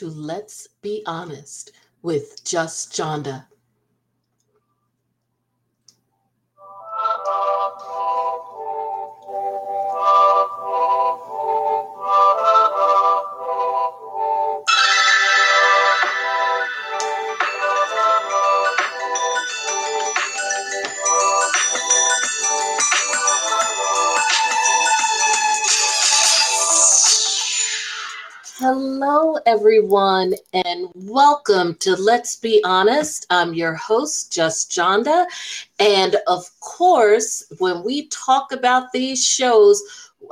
to Let's Be Honest with Just Jonda. Hello, everyone, and welcome to Let's Be Honest. I'm your host, Just Jonda. And of course, when we talk about these shows,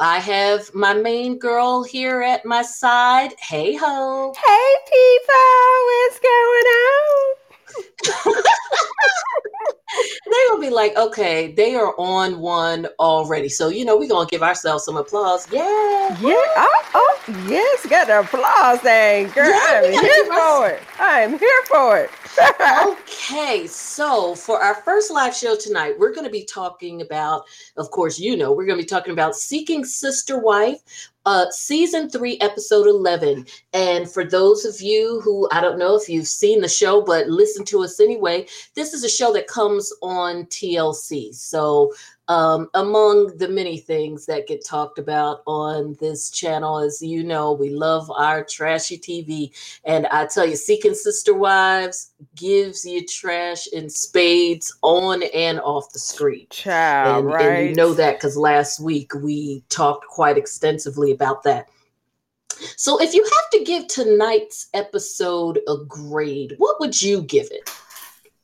I have my main girl here at my side. Hey ho. Hey people, what's going on? they will be like, okay, they are on one already. So, you know, we're going to give ourselves some applause. Yeah. Yeah. Oh, oh yes. Got the applause thing. Girl, Yeah, I'm here for it. I'm here for it. okay, so for our first live show tonight, we're going to be talking about, of course, you know, we're going to be talking about Seeking Sister Wife, uh, season three, episode 11. And for those of you who, I don't know if you've seen the show, but listen to us anyway, this is a show that comes on TLC. So, um, among the many things that get talked about on this channel, as you know, we love our trashy TV. And I tell you, Seeking Sister Wives gives you trash in spades on and off the screen. Child, and, right? and you know that because last week we talked quite extensively about that. So, if you have to give tonight's episode a grade, what would you give it?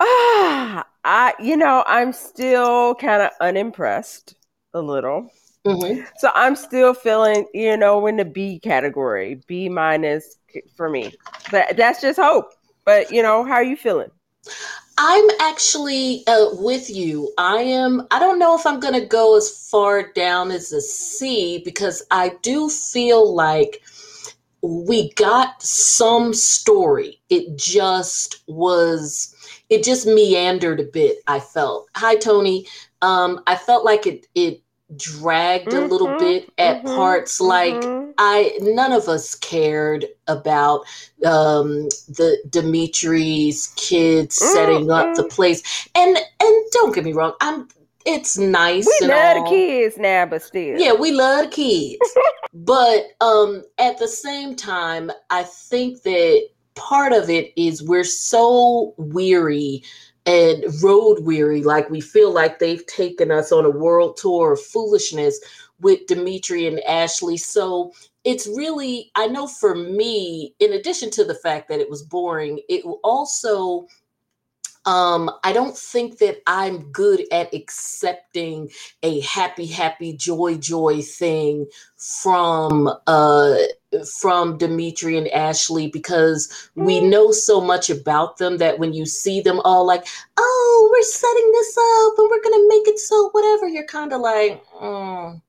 Ah, I, you know, I'm still kind of unimpressed a little. Mhm. So I'm still feeling, you know, in the B category, B minus for me. But that's just hope. But you know, how are you feeling? I'm actually uh, with you. I am. I don't know if I'm going to go as far down as a C because I do feel like we got some story. It just was. It just meandered a bit. I felt. Hi, Tony. Um, I felt like it. It dragged a little Mhm, bit at mhm, parts. Like mhm. I none of us cared about um the Dimitri's kids setting up the place. And and don't get me wrong, I'm it's nice we and love all. the kids now, but still. Yeah, we love the kids. but um at the same time, I think that part of it is we're so weary and road weary, like we feel like they've taken us on a world tour of foolishness with Dimitri and Ashley. So it's really, I know for me, in addition to the fact that it was boring, it also um i don't think that i'm good at accepting a happy happy joy joy thing from uh from dimitri and ashley because we Mm. know so much about them that when you see them all like oh we're setting this up and we're gonna make it so whatever you're kind of like mm.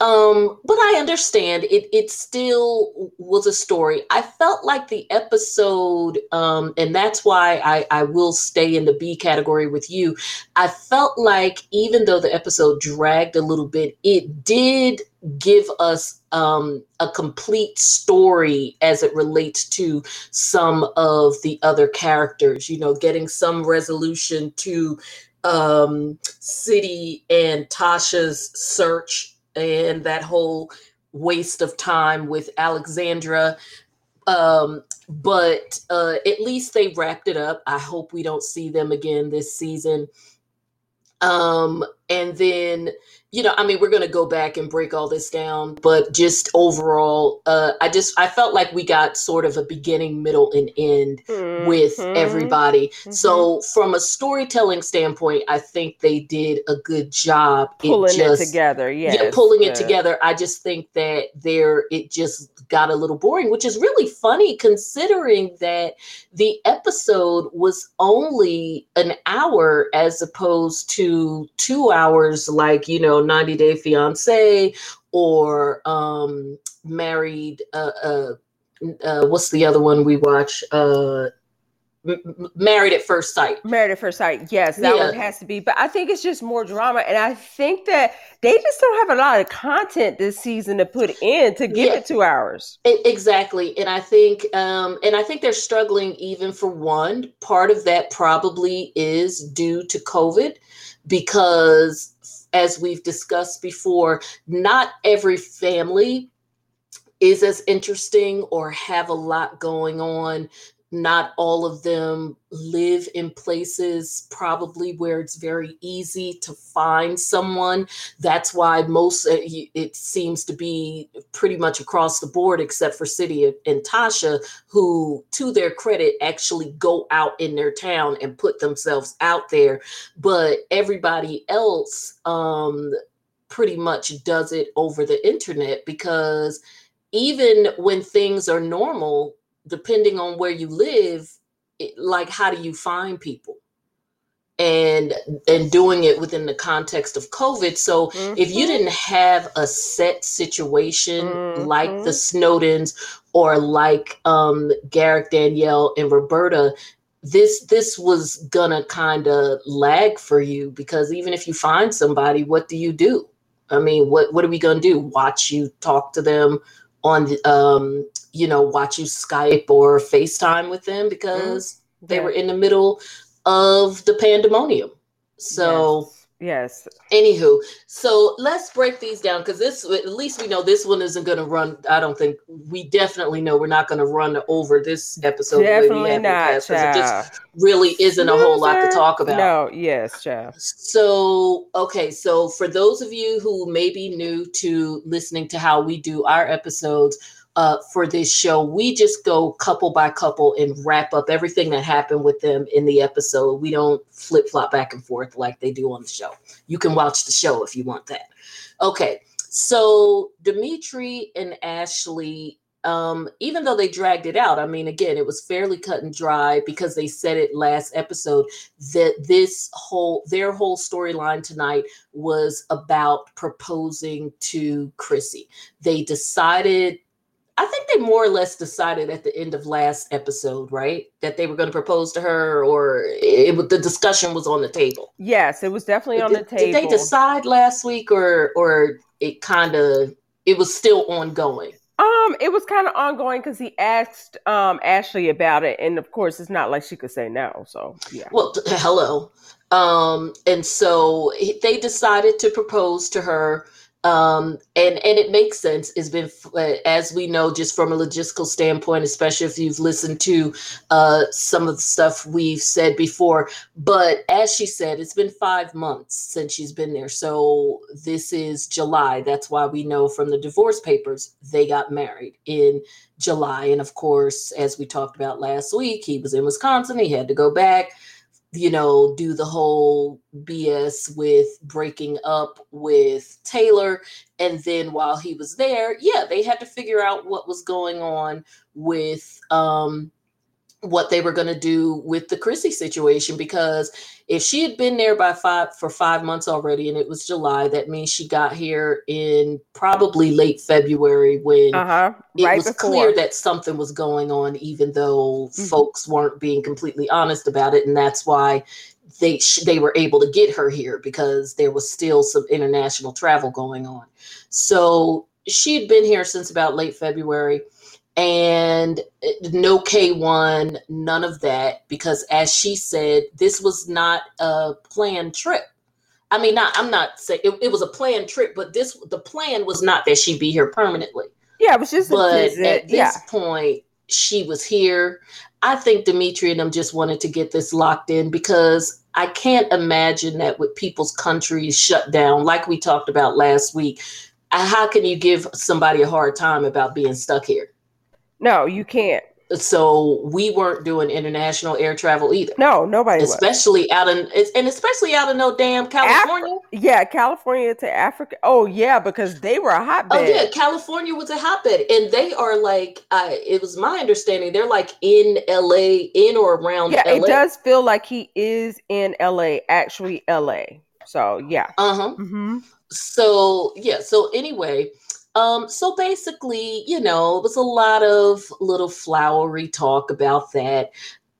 Um, but I understand it it still was a story. I felt like the episode, um, and that's why I, I will stay in the B category with you. I felt like even though the episode dragged a little bit, it did give us um, a complete story as it relates to some of the other characters, you know, getting some resolution to um, City and Tasha's search and that whole waste of time with Alexandra. Um, but uh, at least they wrapped it up. I hope we don't see them again this season. Um, and then, you know, I mean, we're going to go back and break all this down, but just overall, uh, I just, I felt like we got sort of a beginning, middle, and end with Mhm. everybody. Mhm. So, from a storytelling standpoint, I think they did a good job. pulling it, just, together. Yes. yeah, pulling it uh, together. I just think that there it just got a little boring, which is really funny considering that the episode was only an hour as opposed to two hours, like you know, 90 Day Fiance or um Married. Uh, uh, uh, what's the other one we watch? Uh, married at first sight. Married at first sight. Yes, that yeah. one has to be. But I think it's just more drama, and I think that they just don't have a lot of content this season to put in to give yeah. it two hours. It, exactly, and I think, um, and I think they're struggling even for one. Part of that probably is due to COVID, because as we've discussed before, not every family is as interesting or have a lot going on not all of them live in places probably where it's very easy to find someone. That's why most uh, it seems to be pretty much across the board except for City and tasha who to their credit actually go out in their town and put themselves out there. But everybody else um pretty much does it over the internet because even when things are normal depending on where you live, it, like how do you find people? and and doing it within the context of covid so mm-hmm. if you mm-hmm. didn't have a set situation mm-hmm. like the mm-hmm. snowdens or like um garrick danielle and roberta this this was gonna kind of lag for you because even if you find somebody what do you do i mean what what are we gonna do watch you talk to them on the, um, you know, watch you Skype or FaceTime with them because mm, they were in the middle of the pandemonium. So yes. Yes. Anywho, so let's break these down because this at least we know this one isn't gonna run. I don't think we definitely know we're not gonna run over this episode. Definitely not. Because it just really isn't a whole lot to talk about. No, yes, child. So okay, so for those of you who may be new to listening to how we do our episodes uh, for this show. We just go couple by couple and wrap up everything that happened with them in the episode. We don't flip flop back and forth like they do on the show. You can watch the show if you want that. Okay, so Dimitri and Ashley. Um, even though they dragged it out, I mean, again, it was fairly cut and dry because they said it last episode that this whole their whole storyline tonight was about proposing to Chrissy. They decided I think they more or less decided at the end of last episode, right, that they were going to propose to her, or it, the discussion was on the table. Yes, it was definitely on did, the table. Did they decide last week, or or it kind of it was still ongoing? Um, it was kind of ongoing because he asked um Ashley about it, and of course, it's not like she could say no. So yeah. Well, hello. Um, and so they decided to propose to her um, and and it makes sense. It's been uh, as we know, just from a logistical standpoint, especially if you've listened to uh, some of the stuff we've said before. But as she said, it's been five months since she's been there. So this is July. That's why we know from the divorce papers they got married in July. And of course, as we talked about last week, he was in Wisconsin. He had to go back you know, do the whole BS with breaking up with Taylor. And then while he was there, yeah, they had to figure out what was going on with um what they were going to do with the Chrissy situation because if she had been there by five for five months already and it was July, that means she got here in probably late February when uh-huh. right it was before. clear that something was going on, even though mm-hmm. folks weren't being completely honest about it, and that's why they sh- they were able to get her here because there was still some international travel going on. So she had been here since about late February and eh, no K1, none of that, because as she said, this was not a planned trip. I mean, not I'm not saying it, it was a planned trip, but this the plan was not that she'd be here permanently. Yeah, it was just but at this yeah. point, she was here. I think Dimitri and them just wanted to get this locked in because I can't imagine that with people's countries shut down, like we talked about last week. How can you give somebody a hard time about being stuck here? No, you can't. So we weren't doing international air travel either. No, nobody. Especially was. out in and especially out in no damn California. Af- yeah, California to Africa. Oh yeah, because they were a hotbed. Oh yeah, California was a hotbed, and they are like. Uh, it was my understanding they're like in L.A. in or around. Yeah, LA. it does feel like he is in L.A. Actually, L.A. So yeah. Uh huh. Mm-hmm. So yeah. So anyway um, so basically, you know, it was a lot of little flowery talk about that.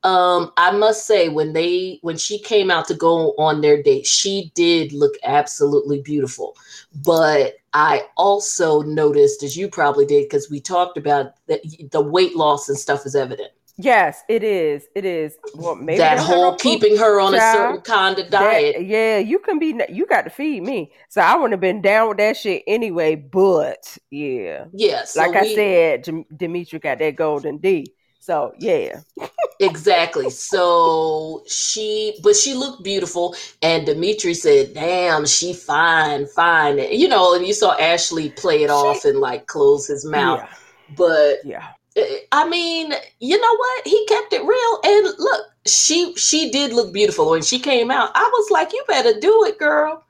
Um, I must say when they when she came out to go on their date, she did look absolutely beautiful. But I also noticed, as you probably did, because we talked about that the weight loss and stuff is evident. Yes, it is. It is. Well, maybe that whole keeping her on child, a certain kind of diet. That, yeah, you can be. You got to feed me, so I wouldn't have been down with that shit anyway. But yeah, yes. Yeah, so like we, I said, Dimitri got that golden D. So yeah. exactly. So she but she looked beautiful and Dimitri said, "Damn, she fine, fine." You know, and you saw Ashley play it she, off and like close his mouth. Yeah. But yeah. I mean, you know what? He kept it real and look, she she did look beautiful when she came out. I was like, "You better do it, girl."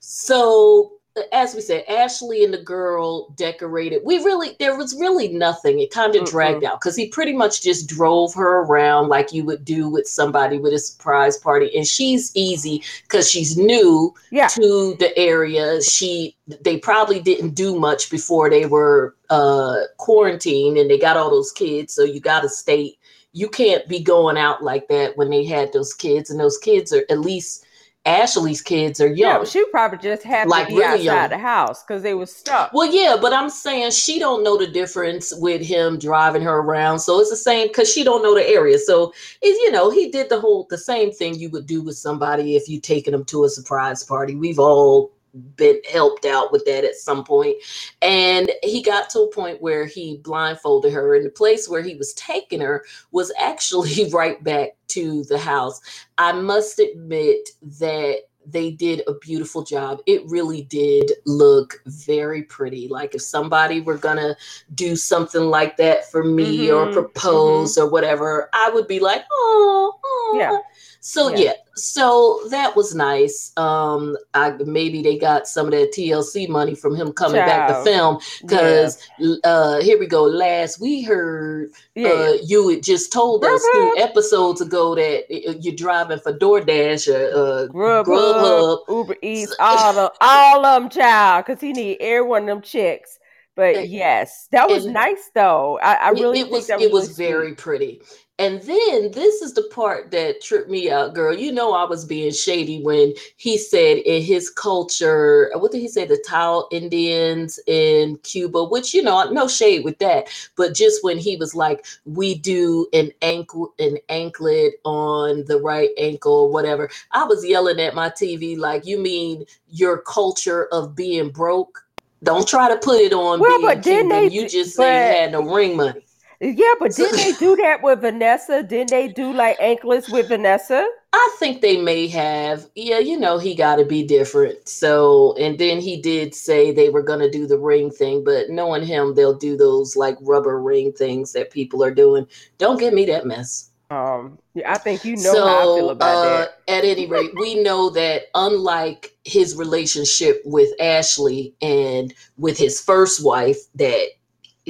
So as we said, Ashley and the girl decorated. We really, there was really nothing. It kind of mm-hmm. dragged out because he pretty much just drove her around like you would do with somebody with a surprise party. And she's easy because she's new yeah. to the area. She, they probably didn't do much before they were uh, quarantined and they got all those kids. So you got to stay. You can't be going out like that when they had those kids, and those kids are at least Ashley's kids are young. Yeah, she probably just had like to be really outside young. the house because they were stuck. Well, yeah, but I'm saying she don't know the difference with him driving her around. So it's the same because she don't know the area. So is you know he did the whole the same thing you would do with somebody if you taking them to a surprise party. We've all been helped out with that at some point. And he got to a point where he blindfolded her, and the place where he was taking her was actually right back to the house. I must admit that they did a beautiful job. It really did look very pretty. Like if somebody were gonna do something like that for me mm-hmm, or propose mm-hmm. or whatever, I would be like, oh, yeah. So yeah. yeah. so that was nice. Um, I maybe they got some of that TLC money from him coming Child. back to film because yeah. uh, here we go. Last we heard, yeah. uh, you had just told us two episodes ago that uh, you're driving for DoorDash or uh, Grubhub, Grubhub, Uber Eats, all of all of them, child, because he need every one of them checks. But yes, that was nice though. I, I really it, was, was, it was very pretty. And then this is the part that tripped me out, girl. You know, I was being shady when he said in his culture, what did he say? The Taino Indians in Cuba, which, you know, no shade with that. But just when he was like, we do an ankle, an anklet on the right ankle, or whatever, I was yelling at my TV, like, you mean your culture of being broke? Don't try to put it on well, being Cuban. They, you just but, say you had no ring money. Yeah, but didn't they do that with Vanessa? Didn't they do like anklets with Vanessa? I think they may have. Yeah, you know, he got to be different. So, and then he did say they were going to do the ring thing, but knowing him, they'll do those like rubber ring things that people are doing. Don't give me that mess. Um, yeah, I think you know so, how I feel about uh, that. At any rate, we know that unlike his relationship with Ashley and with his first wife, that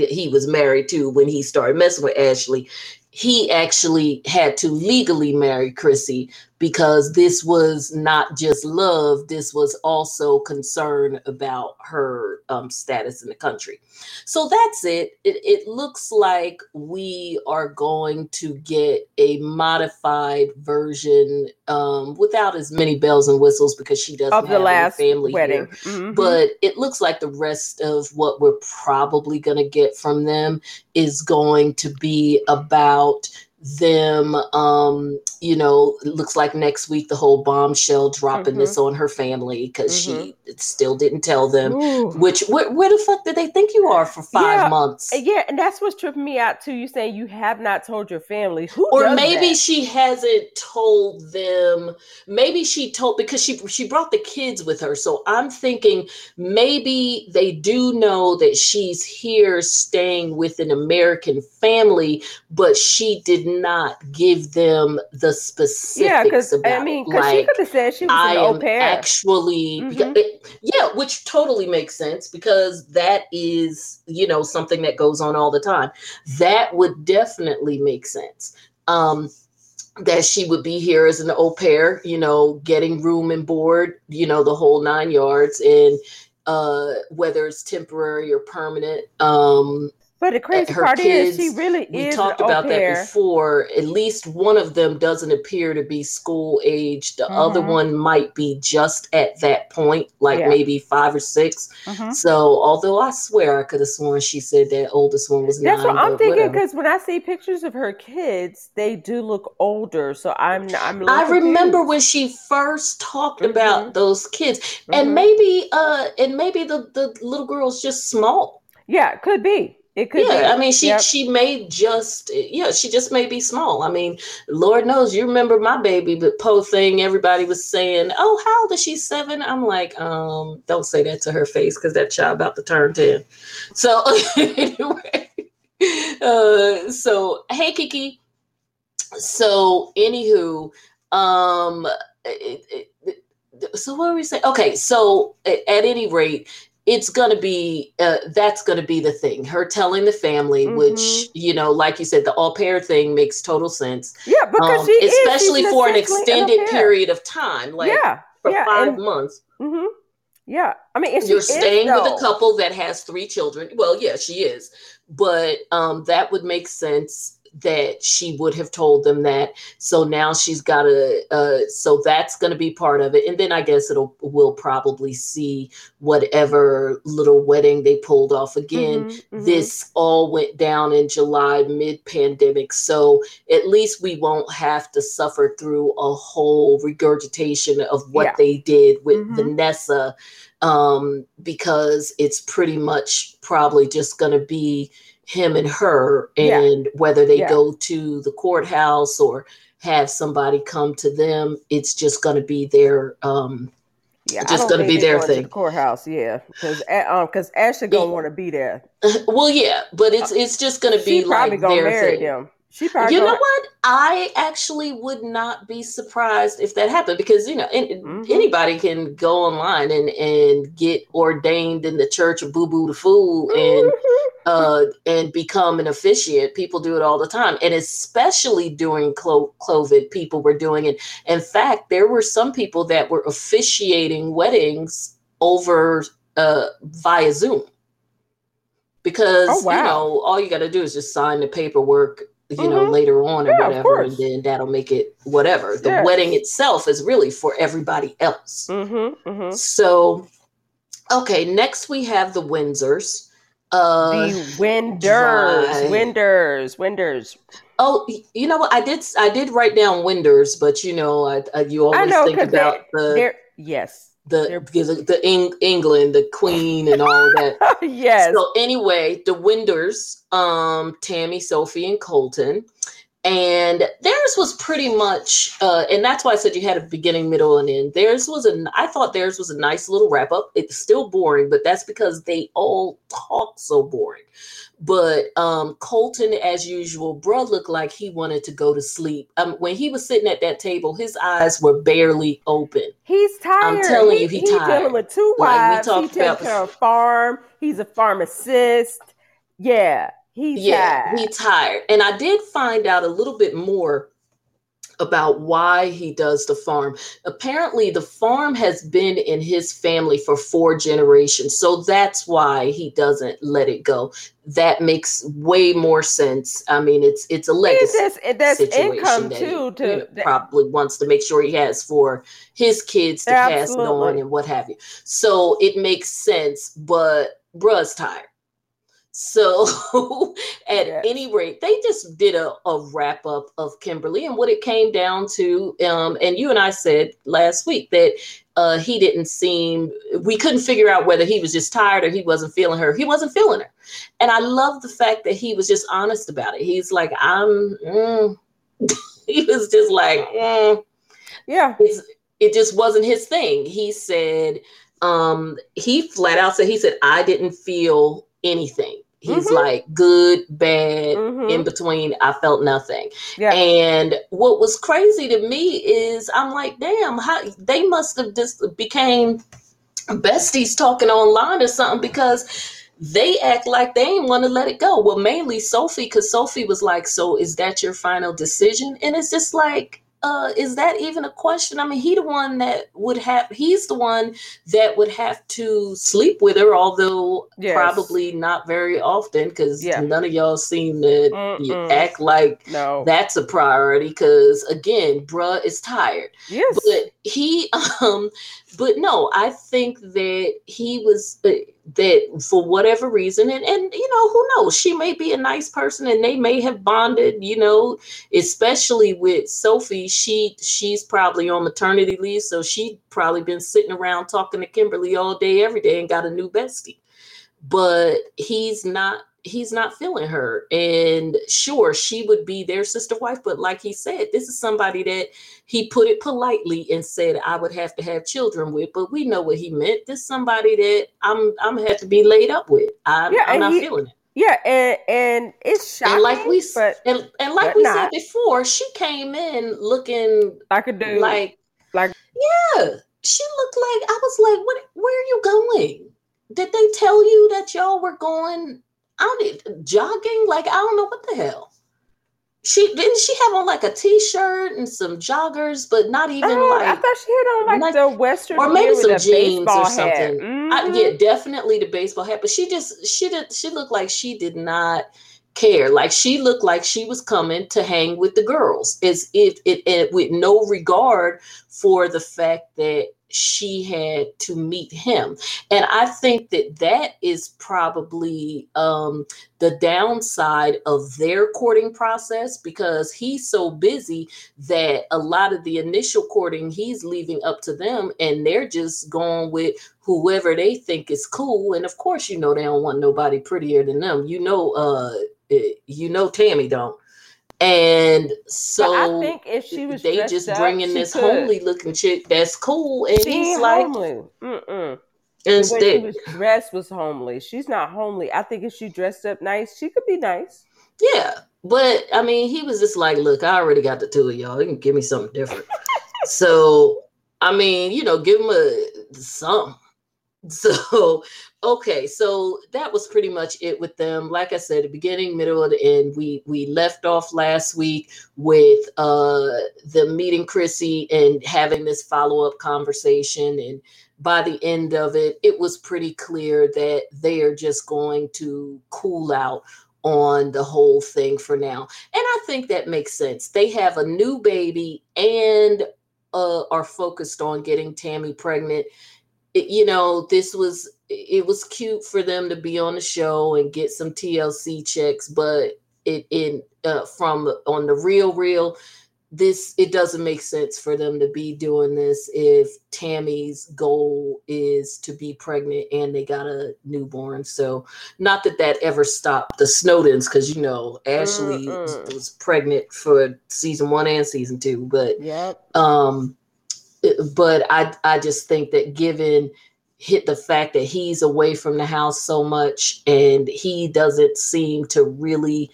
he was married to when he started messing with Ashley, he actually had to legally marry Chrissy because this was not just love, this was also concern about her um, status in the country. So that's it. it. It looks like we are going to get a modified version um, without as many bells and whistles because she doesn't of the have last family wedding. Mm-hmm. But it looks like the rest of what we're probably going to get from them is going to be about them um you know looks like next week the whole bombshell dropping mm-hmm. this on her family because mm-hmm. she still didn't tell them Ooh. which where, where, the fuck did they think you are for five yeah, months yeah and that's what's tripping me out too you saying you have not told your family Who or maybe that? she hasn't told them maybe she told because she she brought the kids with her so i'm thinking maybe they do know that she's here staying with an american family but she did not give them the specifics. Yeah, because I mean, because like, she could have said she was I an au pair. Actually, mm-hmm. it, yeah, which totally makes sense because that is you know something that goes on all the time. That would definitely make sense. Um, that she would be here as an au pair, you know, getting room and board, you know, the whole nine yards, and uh, whether it's temporary or permanent. Um, But the crazy part kids, is, she really we is. We talked about that before. At least one of them doesn't appear to be school age. The mm-hmm. other one might be just at that point, like yeah. maybe five or 6 mm-hmm. So, although I swear I could have sworn she said that oldest one was That's nine. what I'm thinking because when I see pictures of her kids, they do look older. So I'm, I'm. I remember when she first talked mm-hmm. about those kids, and mm-hmm. maybe, uh, and maybe the the little girl's just small. Yeah, could be. It could yeah, be. I mean, she yep. she may just yeah, she just may be small. I mean, Lord knows you remember my baby, but po thing. Everybody was saying, "Oh, how old is she? Seven? I'm like, um, don't say that to her face because that child about to turn ten. So anyway, uh, so hey Kiki. So anywho, um, it, it, so what were we saying? Okay, so at, at any rate, it's going to be uh, that's going to be the thing her telling the family mm-hmm. which you know like you said the all pair thing makes total sense yeah because um, especially for an extended period of time like yeah, for yeah, five and, months mm-hmm. yeah i mean you're staying is, with a couple that has three children well yeah she is but um, that would make sense that she would have told them that. So now she's got to. Uh, so that's going to be part of it, and then I guess it'll we'll probably see whatever little wedding they pulled off again. Mm-hmm, mm-hmm. This all went down in July, mid pandemic, so at least we won't have to suffer through a whole regurgitation of what yeah. they did with mm-hmm. Vanessa, um, because it's pretty much probably just going to be him and her and yeah. whether they yeah. go to the courthouse or have somebody come to them it's just going to be their um yeah, just going to be their thing. The courthouse, yeah, because um, because Ashley gonna want to be there. Well, yeah, but it's it's just going to be probably like their thing. Them. She probably you know what? I actually would not be surprised if that happened because you know mm-hmm. anybody can go online and and get ordained in the Church of Boo Boo the Fool and. uh and become an officiant. People do it all the time, and especially during COVID, people were doing it. In fact, there were some people that were officiating weddings over uh via Zoom because oh, wow. you know all you got to do is just sign the paperwork you mm-hmm. know, later on or yeah, whatever, and then that'll make it whatever. The yeah. wedding itself is really for everybody else. Mm-hmm, mm-hmm. So, okay, next we have the Windsors. Uh, the Winders, Winders, Winders. Oh, you know what? I did. I did write down Winders, but you know, I, I you always know, think about the yes the the, the Eng- England, the Queen, and all that. yes. So anyway, the Winders, um, Tammy, Sophie, and Colton, and theirs was pretty much, uh, and that's why I said you had a beginning, middle, and end. Theirs was a, I thought theirs was a nice little wrap up. It's still boring, but that's because they all talk so boring. But um, Colton, as usual, bro looked like he wanted to go to sleep. Um, when he was sitting at that table, his eyes were barely open. He's tired. I'm telling he, you, he he's tired. dealing with two wives. Like he takes care of farm. He's a pharmacist. Yeah, he's yeah, tired. he's tired. And I did find out a little bit more about why he does the farm. Apparently, the farm has been in his family for four generations. So that's why he doesn't let it go. That makes way more sense. I mean, it's it's a legacy. That's, that's income that too. He, to, you know, that, probably wants to make sure he has for his kids to pass on and what have you. So it makes sense, but bruh's tired. So, at any rate, they just did a, a wrap up of Kimberly and what it came down to. Um, and you and I said last week that uh, he didn't seem, we couldn't figure out whether he was just tired or he wasn't feeling her. He wasn't feeling her. And I love the fact that he was just honest about it. He's like, I'm, mm. he was just like, mm. yeah, it's, it just wasn't his thing. He said, um, he flat out said, he said, I didn't feel anything He's mm-hmm. like good, bad, mm-hmm. in between. I felt nothing. Yeah. And what was crazy to me is I'm like, damn, how they must have just became besties talking online or something because they act like they ain't want to let it go. Well, mainly Sophie, because Sophie was like, So is that your final decision? And it's just like, uh, is that even a question? I mean, he the one that would have. He's the one that would have to sleep with her, although yes. probably not very often, because yeah. none of y'all seem to act like no. that's a priority. Because again, bruh is tired. Yes, but he, um, but no, I think that he was. Uh, that for whatever reason and, and you know who knows she may be a nice person and they may have bonded you know especially with sophie she she's probably on maternity leave so she probably been sitting around talking to kimberly all day every day and got a new bestie but he's not he's not feeling her. And sure, she would be their sister wife, but like he said, this is somebody that he put it politely and said I would have to have children with. But we know what he meant. This somebody that I'm I'm gonna have to be laid up with. I'm, yeah, I'm not he, feeling it. Yeah, and and it's shocking. And like we but, and, and like we not. said before, she came in looking like a dude. Like like yeah, she looked like I was like, what? Where are you going? Did they tell you that y'all were going I don't jogging. Like I don't know what the hell. She didn't she have on like a t-shirt and some joggers, but not even oh, like I thought she had on like, like the western or maybe some jeans or something. Mm-hmm. I, yeah, definitely the baseball hat. But she just she did she looked like she did not care. Like she looked like she was coming to hang with the girls, as if it, it with no regard for the fact that she had to meet him. And I think that that is probably um, the downside of their courting process because he's so busy that a lot of the initial courting he's leaving up to them and they're just going with whoever they think is cool. And of course, you know, they don't want nobody prettier than them. You know, uh, eh, you know, Tammy don't. And so but I think if she was they just bringing this could. homely looking chick that's cool, and she he's like, homely. Mm-mm. Instead, she was dressed was homely. She's not homely. I think if she dressed up nice, she could be nice. Yeah, but I mean, he was just like, "Look, I already got the two of y'all. You can give me something different." so, I mean, you know, give him a something. So, okay, so that was pretty much it with them. Like I said, the beginning, middle, and end. We we left off last week with uh the meeting Chrissy and having this follow-up conversation. And by the end of it, it was pretty clear that they are just going to cool out on the whole thing for now. And I think that makes sense. They have a new baby and uh, are focused on getting Tammy pregnant it, you know, this was it was cute for them to be on the show and get some TLC checks, but it in uh, from on the real real this it doesn't make sense for them to be doing this if Tammy's goal is to be pregnant and they got a newborn. So not that that ever stopped the Snowdens because you know Ashley was pregnant for season one and season two, but yep. um but I I just think that given hit the fact that he's away from the house so much and he doesn't seem to really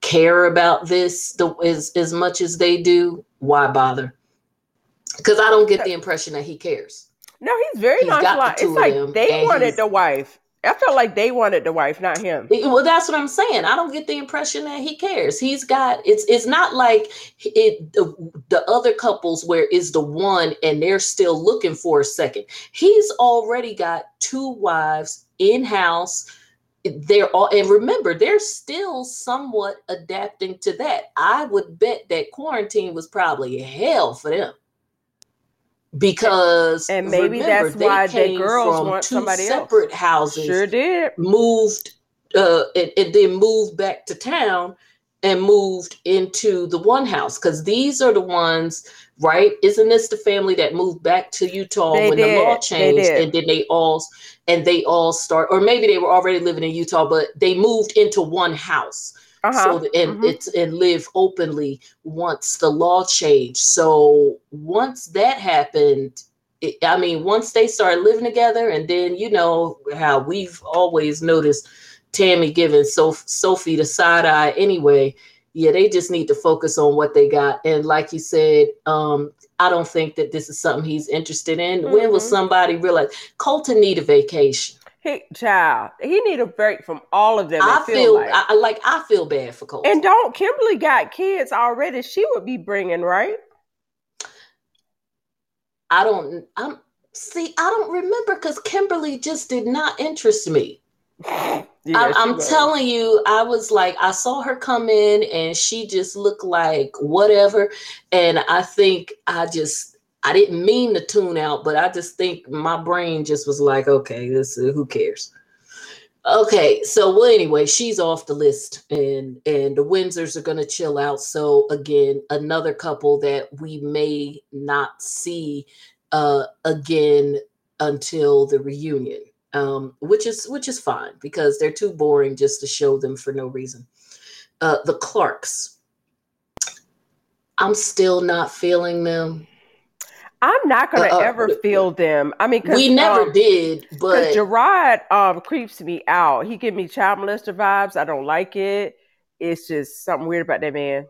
care about this the, as as much as they do, why bother? Because I don't get the impression that he cares. No, he's very he's nonchalant. It's like they wanted the wife. I felt like they wanted the wife, not him. Well, that's what I'm saying. I don't get the impression that he cares. He's got it's it's not like it the, the other couples where is the one and they're still looking for a second. He's already got two wives in house. They're all and remember they're still somewhat adapting to that. I would bet that quarantine was probably hell for them because and maybe remember, that's why the girls want somebody separate else. houses. Sure did. Moved uh, and, and then moved back to town and moved into the one house because these are the ones, right? Isn't this the family that moved back to Utah they when did. the law changed and then they all and they all start or maybe they were already living in Utah, but they moved into one house uh-huh. so and mm-hmm. it's and live openly once the law changed so once that happened it, i mean once they started living together and then you know how we've always noticed tammy giving so- sophie the side eye anyway yeah they just need to focus on what they got and like you said um i don't think that this is something he's interested in mm-hmm. when will somebody realize colton need a vacation he child, he need a break from all of them. I feel, feel like. I, like I feel bad for Cole. And don't Kimberly got kids already? She would be bringing right. I don't. I'm see. I don't remember because Kimberly just did not interest me. Yeah, I, am telling you, I was like, I saw her come in and she just looked like whatever. And I think I just, I didn't mean to tune out, but I just think my brain just was like, okay, this uh, who cares. Okay, so well, anyway, she's off the list, and and the Windsors are gonna chill out. So again, another couple that we may not see uh again until the reunion um, which is which is fine because they're too boring just to show them for no reason. Uh, the Clarks, I'm still not feeling them. I'm not gonna uh, uh ever feel them. I mean, we never um, did, but Gerard um creeps me out. He give me child molester vibes. I don't like it. It's just something weird about that man.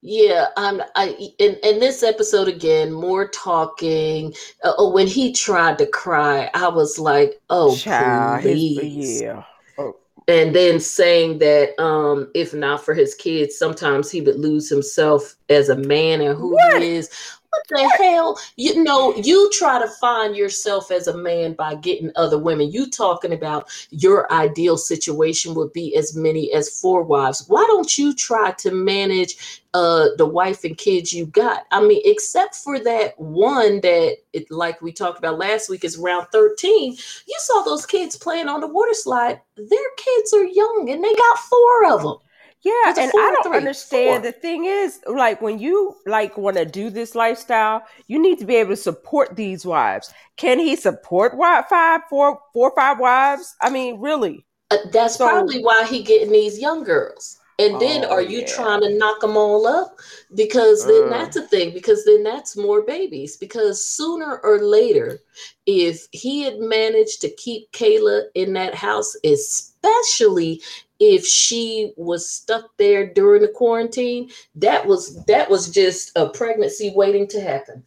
Yeah, um, I in, in this episode again, more talking. Uh, oh, when he tried to cry, I was like, "Oh, Child, please!" His, yeah. Oh. And then saying that um, if not for his kids, sometimes he would lose himself as a man and who what? he is what the hell? You know, you try to find yourself as a man by getting other women. You talking about your ideal situation would be as many as four wives. Why don't you try to manage uh the wife and kids you got? I mean, except for that one that it like we talked about last week is round 13. You saw those kids playing on the water slide. Their kids are young and they got four of them. Yeah, and I don't understand. Four. The thing is, like when you like want to do this lifestyle, you need to be able to support these wives. Can he support five, four, four, five wives? I mean, really? Uh, that's so, probably why he getting these young girls. And then oh, are you yeah. trying to knock them all up? Because then uh. that's a thing, because then that's more babies. Because sooner or later, if he had managed to keep Kayla in that house, especially if she was stuck there during the quarantine, that was that was just a pregnancy waiting to happen.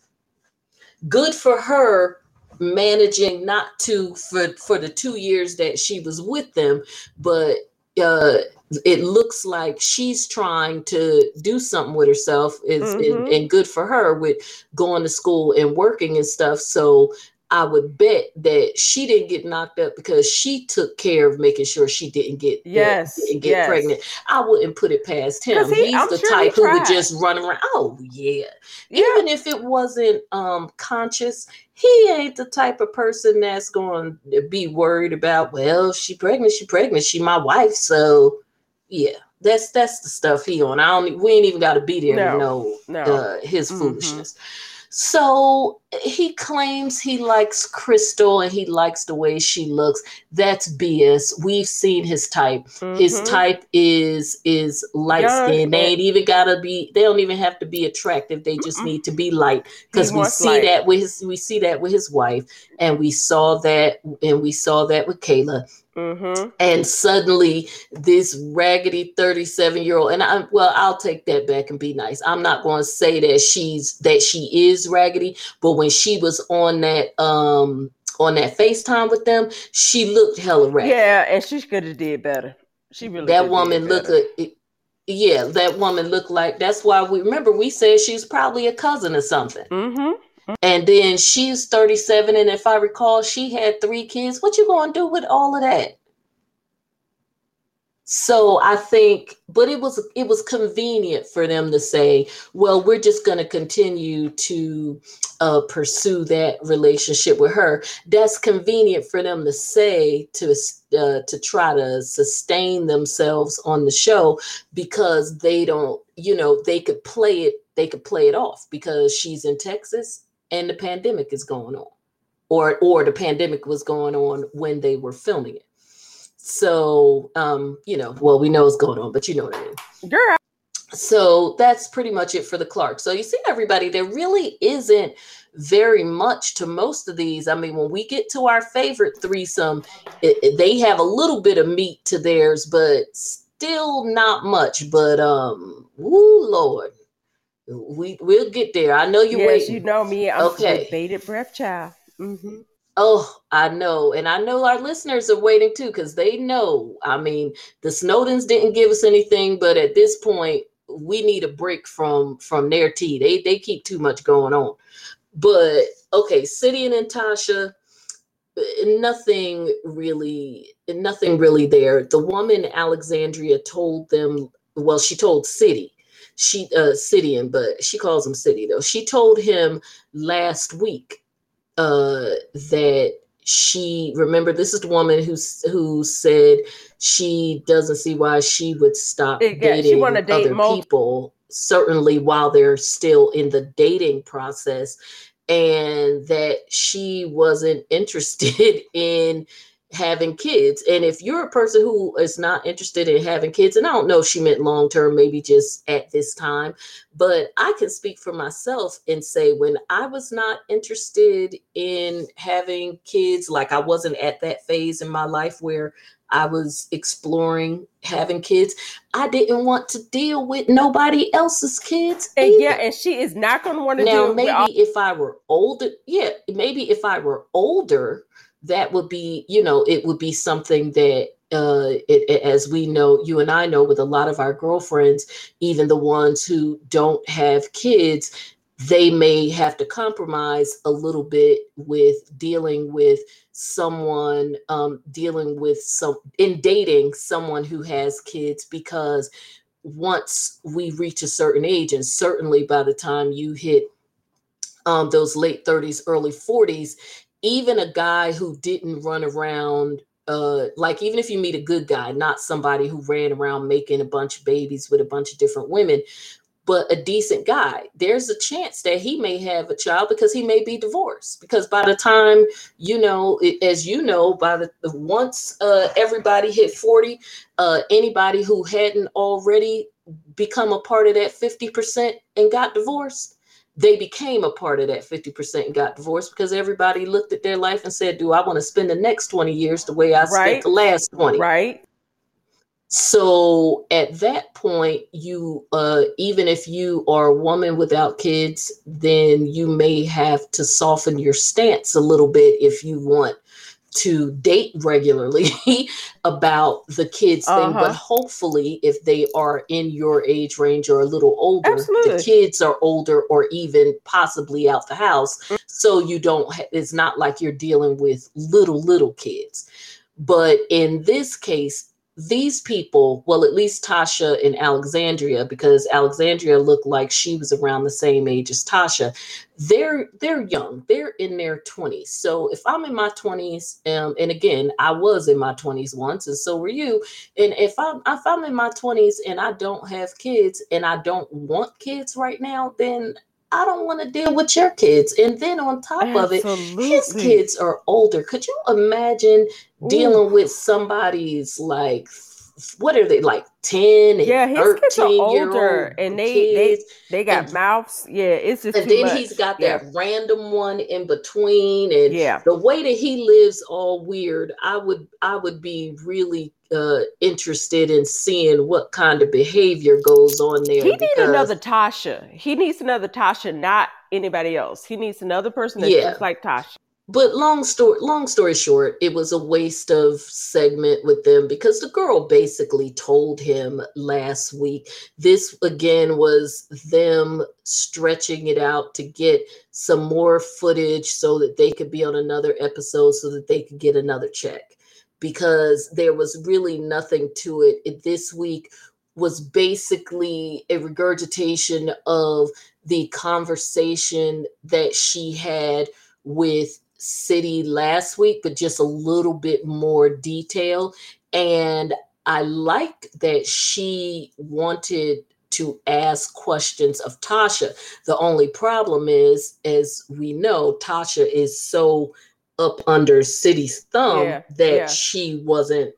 Good for her managing not to for for the two years that she was with them, but uh it looks like she's trying to do something with herself is mm-hmm. and, and, good for her with going to school and working and stuff so I would bet that she didn't get knocked up because she took care of making sure she didn't get yes didn't get yes. pregnant. I wouldn't put it past him. He, He's I'm the sure type who would just run around. Oh yeah. yeah. Even if it wasn't um conscious, he ain't the type of person that's going to be worried about, well, she pregnant, she pregnant, she my wife. So yeah, that's that's the stuff he on. I don't we ain't even gotta be there no, to know no. Uh, his mm-hmm. foolishness. So he claims he likes Crystal and he likes the way she looks. That's BS. We've seen his type. Mm-hmm. His type is is light skin. They ain't even gotta be. They don't even have to be attractive. They just Mm-mm. need to be light because we see light. that with his. We see that with his wife, and we saw that, and we saw that with Kayla. Mm-hmm. And suddenly, this raggedy 37 year old, and I, well, I'll take that back and be nice. I'm not going to say that she's that she is raggedy, but when she was on that, um, on that FaceTime with them, she looked hella raggedy. Yeah, and she could have did better. She really that woman looked. A, yeah, that woman looked like. That's why we remember we said she's probably a cousin or something. Mm-hmm. And then she's 37, and if I recall, she had three kids. What you gonna do with all of that? So I think, but it was it was convenient for them to say, well, we're just going to continue to uh, pursue that relationship with her. That's convenient for them to say to uh, to try to sustain themselves on the show because they don't, you know, they could play it. They could play it off because she's in Texas and the pandemic is going on. Or or the pandemic was going on when they were filming it. So um you know well we know what's going on but you know what i mean. Girl. So that's pretty much it for the clark. So you see everybody there really isn't very much to most of these. I mean when we get to our favorite threesome it, it, they have a little bit of meat to theirs but still not much. But um woo lord we we'll get there. I know you yes, waiting. you know me. I'm okay. bated breath, child. Mm-hmm. Oh, I know, and I know our listeners are waiting too because they know. I mean, the Snowdens didn't give us anything, but at this point, we need a break from from their tea. They they keep too much going on. But okay, Sidian and Tasha, nothing really, nothing really there. The woman Alexandria told them, well, she told City, she uh Sidian, but she calls him City though. She told him last week uh that she remember this is the woman who who said she doesn't see why she would stop yeah, dating other date people certainly while they're still in the dating process and that she wasn't interested in having kids. And if you're a person who is not interested in having kids, and I don't know if she meant long term, maybe just at this time, but I can speak for myself and say when I was not interested in having kids, like I wasn't at that phase in my life where I was exploring having kids. I didn't want to deal with nobody else's kids. And yeah, and she is not going to want to now. maybe all- if I were older, yeah, maybe if I were older, that would be, you know, it would be something that uh, it, it, as we know, you and I know, with a lot of our girlfriends, even the ones who don't have kids, they may have to compromise a little bit with dealing with someone um, dealing with some in dating someone who has kids because once we reach a certain age and certainly by the time you hit um, those late 30s early 40s even a guy who didn't run around uh like even if you meet a good guy not somebody who ran around making a bunch of babies with a bunch of different women but a decent guy, there's a chance that he may have a child because he may be divorced. Because by the time you know, as you know, by the once uh, everybody hit 40, uh, anybody who hadn't already become a part of that 50% and got divorced, they became a part of that 50% and got divorced because everybody looked at their life and said, Do I want to spend the next 20 years the way I right. spent the last 20? Right. So at that point, you uh, even if you are a woman without kids, then you may have to soften your stance a little bit if you want to date regularly about the kids uh-huh. thing. But uh-huh. hopefully, if they are in your age range or a little older, Absolutely. the kids are older or even possibly out the house. Mm-hmm. So you don't, ha- it's not like you're dealing with little, little kids. But in this case, these people, well, at least Tasha and Alexandria, because Alexandria looked like she was around the same age as Tasha, they're they're young. They're in their 20s. So if I'm in my 20s, um, and again, I was in my 20s once, and so were you. And if I'm if I'm in my 20s and I don't have kids and I don't want kids right now, then I don't want to deal with your kids. And then on top Absolutely. of it, his kids are older. Could you imagine dealing Ooh. with somebody's like what are they like 10 yeah his kids are older and they kids. they they got and, mouths yeah it's just and then much. he's got that random one in between and yeah the way that he lives all weird i would i would be really uh, interested in seeing what kind of behavior goes on there. He needs another Tasha. He needs another Tasha, not anybody else. He needs another person that's yeah. just like Tasha. But long story long story short, it was a waste of segment with them because the girl basically told him last week. This again was them stretching it out to get some more footage so that they could be on another episode so that they could get another check because there was really nothing to it. it this week was basically a regurgitation of the conversation that she had with Sidi last week, but just a little bit more detail. And I like that she wanted to ask questions of Tasha. The only problem is, as we know, Tasha is so up under Sidi's thumb yeah, that yeah. she wasn't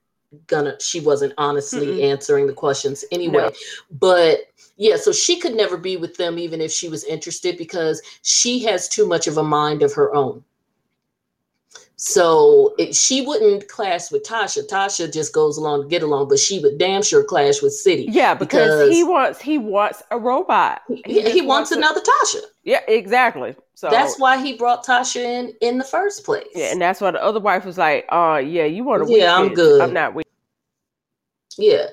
gonna she wasn't honestly Mm-mm. answering the questions anyway no. but yeah so she could never be with them even if she was interested because she has too much of a mind of her own so it, she wouldn't clash with Tasha. Tasha just goes along to get along, but she would damn sure clash with Sidi. Yeah, because, because he wants he wants a robot. He, he wants, wants another Tasha. Yeah, exactly. So that's why he brought Tasha in in the first place. Yeah, and that's why the other wife was like, "Oh, yeah, you want to? Yeah, I'm good. I'm not weak." Yeah.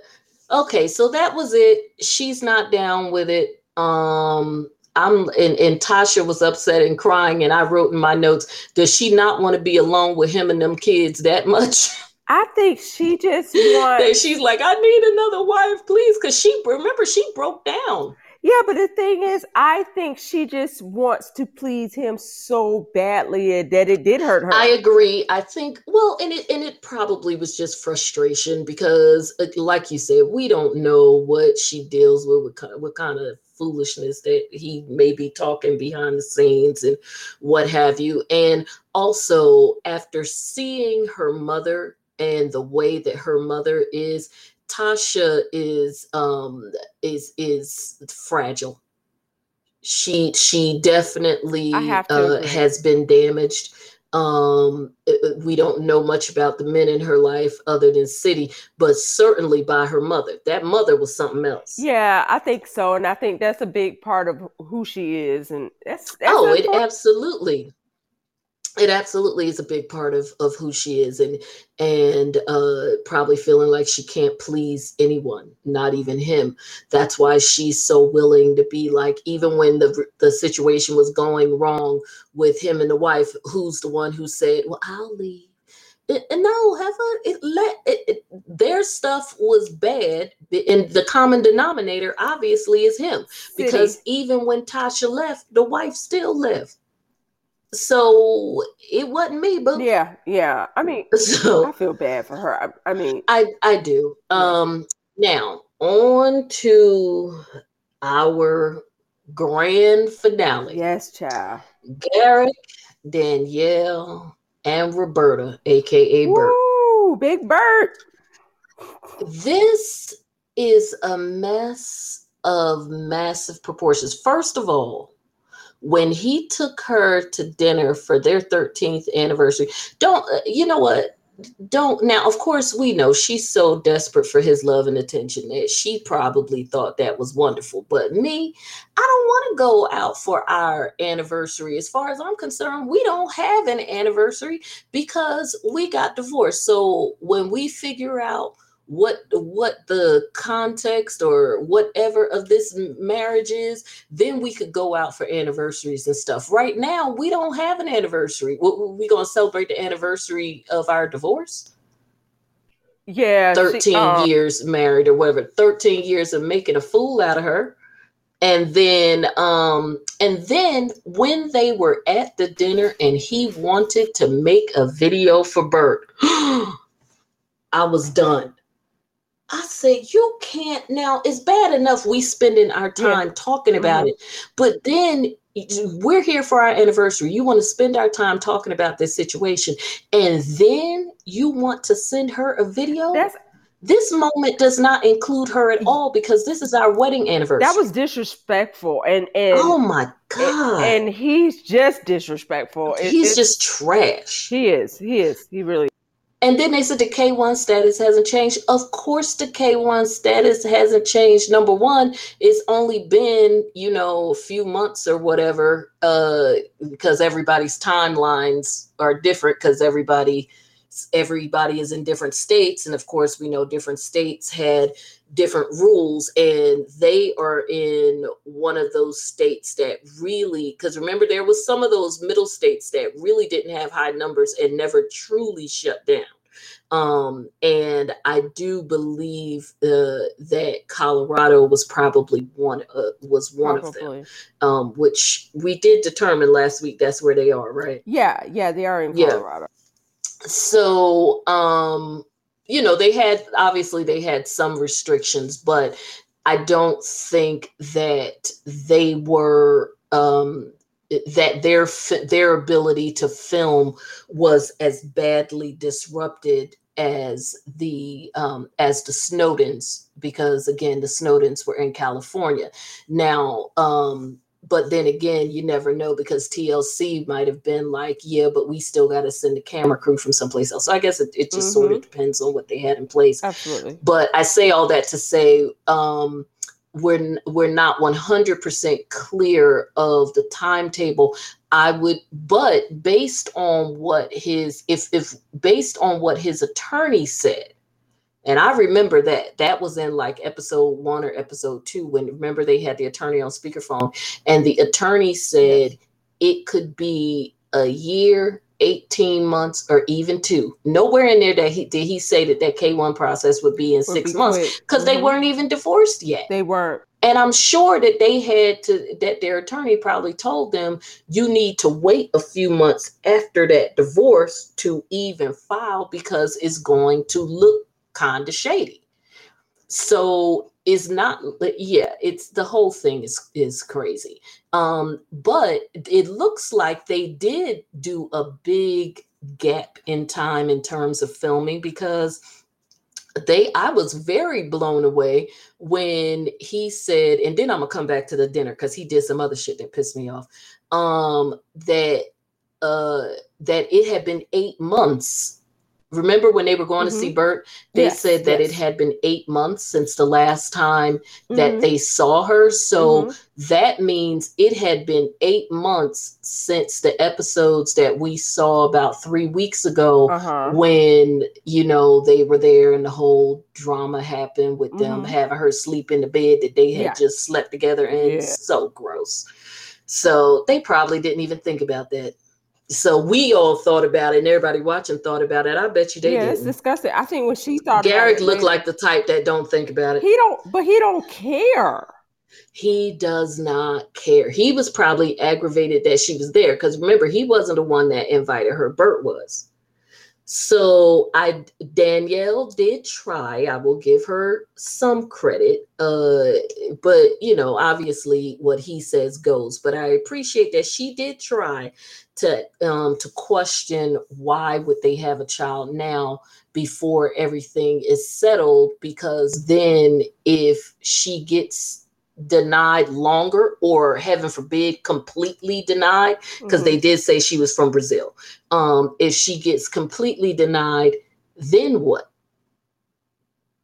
Okay, so that was it. She's not down with it. Um, I'm and, and Tasha was upset and crying, and I wrote in my notes, does she not want to be alone with him and them kids that much? I think she just wants. she's like, I need another wife, please, because she remember she broke down. Yeah, but the thing is, I think she just wants to please him so badly that it did hurt her. I agree. I think well, and it and it probably was just frustration because, uh, like you said, we don't know what she deals with, what kind, what kind of foolishness that he may be talking behind the scenes and what have you. And also, after seeing her mother and the way that her mother is, Tasha is um is is fragile. She she definitely uh, has been damaged. Um, we don't know much about the men in her life other than Sidi, but certainly by her mother. That mother was something else. Yeah, I think so, and I think that's a big part of who she is, and that's, that's oh, it absolutely it absolutely is a big part of of who she is and and uh probably feeling like she can't please anyone not even him. That's why she's so willing to be like even when the the situation was going wrong with him and the wife who's the one who said well i'll leave. It, no, have a it let it, it, their stuff was bad, and the common denominator obviously is him. Because even when Tasha left, the wife still left so it wasn't me but yeah yeah i mean so i feel bad for her i, I mean i i do. Um now on to our grand finale. Yes child. Garrick danielle and roberta aka bert. Ooh, big bert. This is a mess of massive proportions. First of all when he took her to dinner for their 13th anniversary don't uh, you know what? Don't now of course we know she's so desperate for his love and attention that she probably thought that was wonderful. But me i don't want to go out for our anniversary. As far as i'm concerned we don't have an anniversary because we got divorced. So when we figure out what what the context or whatever of this marriage is then we could go out for anniversaries and stuff. Right now we don't have an anniversary. We gonna celebrate the anniversary of our divorce? Yeah 13 see, um, years married or whatever 13 years of making a fool out of her. And then um and then when they were at the dinner and he wanted to make a video for bert i was done I said, you can't now. It's bad enough we spending our time yeah. talking about mm-hmm. it, but then we're here for our anniversary. You want to spend our time talking about this situation, and then you want to send her a video. That's this moment does not include her at all because this is our wedding anniversary. That was disrespectful, and and oh my god, and, and he's just disrespectful. He's it, just trash. He is. He is. He really and then they said the K1 status hasn't changed. Of course, the K1 status hasn't changed. Number one, it's only been, you know, a few months or whatever, uh, because everybody's timelines are different because everybody everybody is in different states. And of course, we know different states had different rules and they are in one of those states that really because remember there was some of those middle states that really didn't have high numbers and never truly shut down um, and i do believe uh, that colorado was probably one uh, was one probably. of them um, which we did determine last week that's where they are right yeah yeah they are in colorado yeah. so um you know, they had obviously they had some restrictions, but I don't think that they were um, that their their ability to film was as badly disrupted as the um, as the Snowdens because again the Snowdens were in California. Now um, but then again, you never know because TLC might have been like, yeah, but we still got to send a camera crew from someplace else. So I guess it, it just mm-hmm. sort of depends on what they had in place. Absolutely. But I say all that to say, um, we're we're not 100% clear of the timetable i would but based on what his if if based on what his attorney said And I remember that that was in like episode one or episode two when remember they had the attorney on speakerphone and the attorney said it could be a year 18 months or even two. Nowhere in there that he did he say that that K1 process would be in would six be months because mm-hmm. they weren't even divorced yet. They weren't. And I'm sure that they had to that their attorney probably told them you need to wait a few months after that divorce to even file because it's going to look kind of shady. So it's not yeah, it's the whole thing is is crazy. Um, but it looks like they did do a big gap in time in terms of filming because they I was very blown away when he said, and then I'm gonna come back to the dinner because he did some other shit that pissed me off. Um, that uh that it had been eight months remember when they were going mm-hmm. to see mm-hmm. Bert, they yes, said that yes. it had been eight months since the last time mm-hmm. that they saw her. So mm-hmm. that means it had been eight months since the episodes that we saw about three weeks ago uh-huh. when, you know, they were there and the whole drama happened with them mm-hmm. having her sleep in the bed that they had yeah. just slept together in. Yeah. So gross. So they probably didn't even think about that so we all thought about it, and everybody watching thought about it. I bet you they yeah, did. it's disgusting. I think when she thought, Garrick looked like the type that don't think about it. He don't, but he don't care. He does not care. He was probably aggravated that she was there because remember, he wasn't the one that invited her. Bert was. So I Danielle did try. I will give her some credit. Uh, but you know, obviously what he says goes. But I appreciate that she did try to um to question why would they have a child now before everything is settled because then if she gets denied longer or heaven forbid completely denied because mm-hmm. they did say she was from brazil um if she gets completely denied then what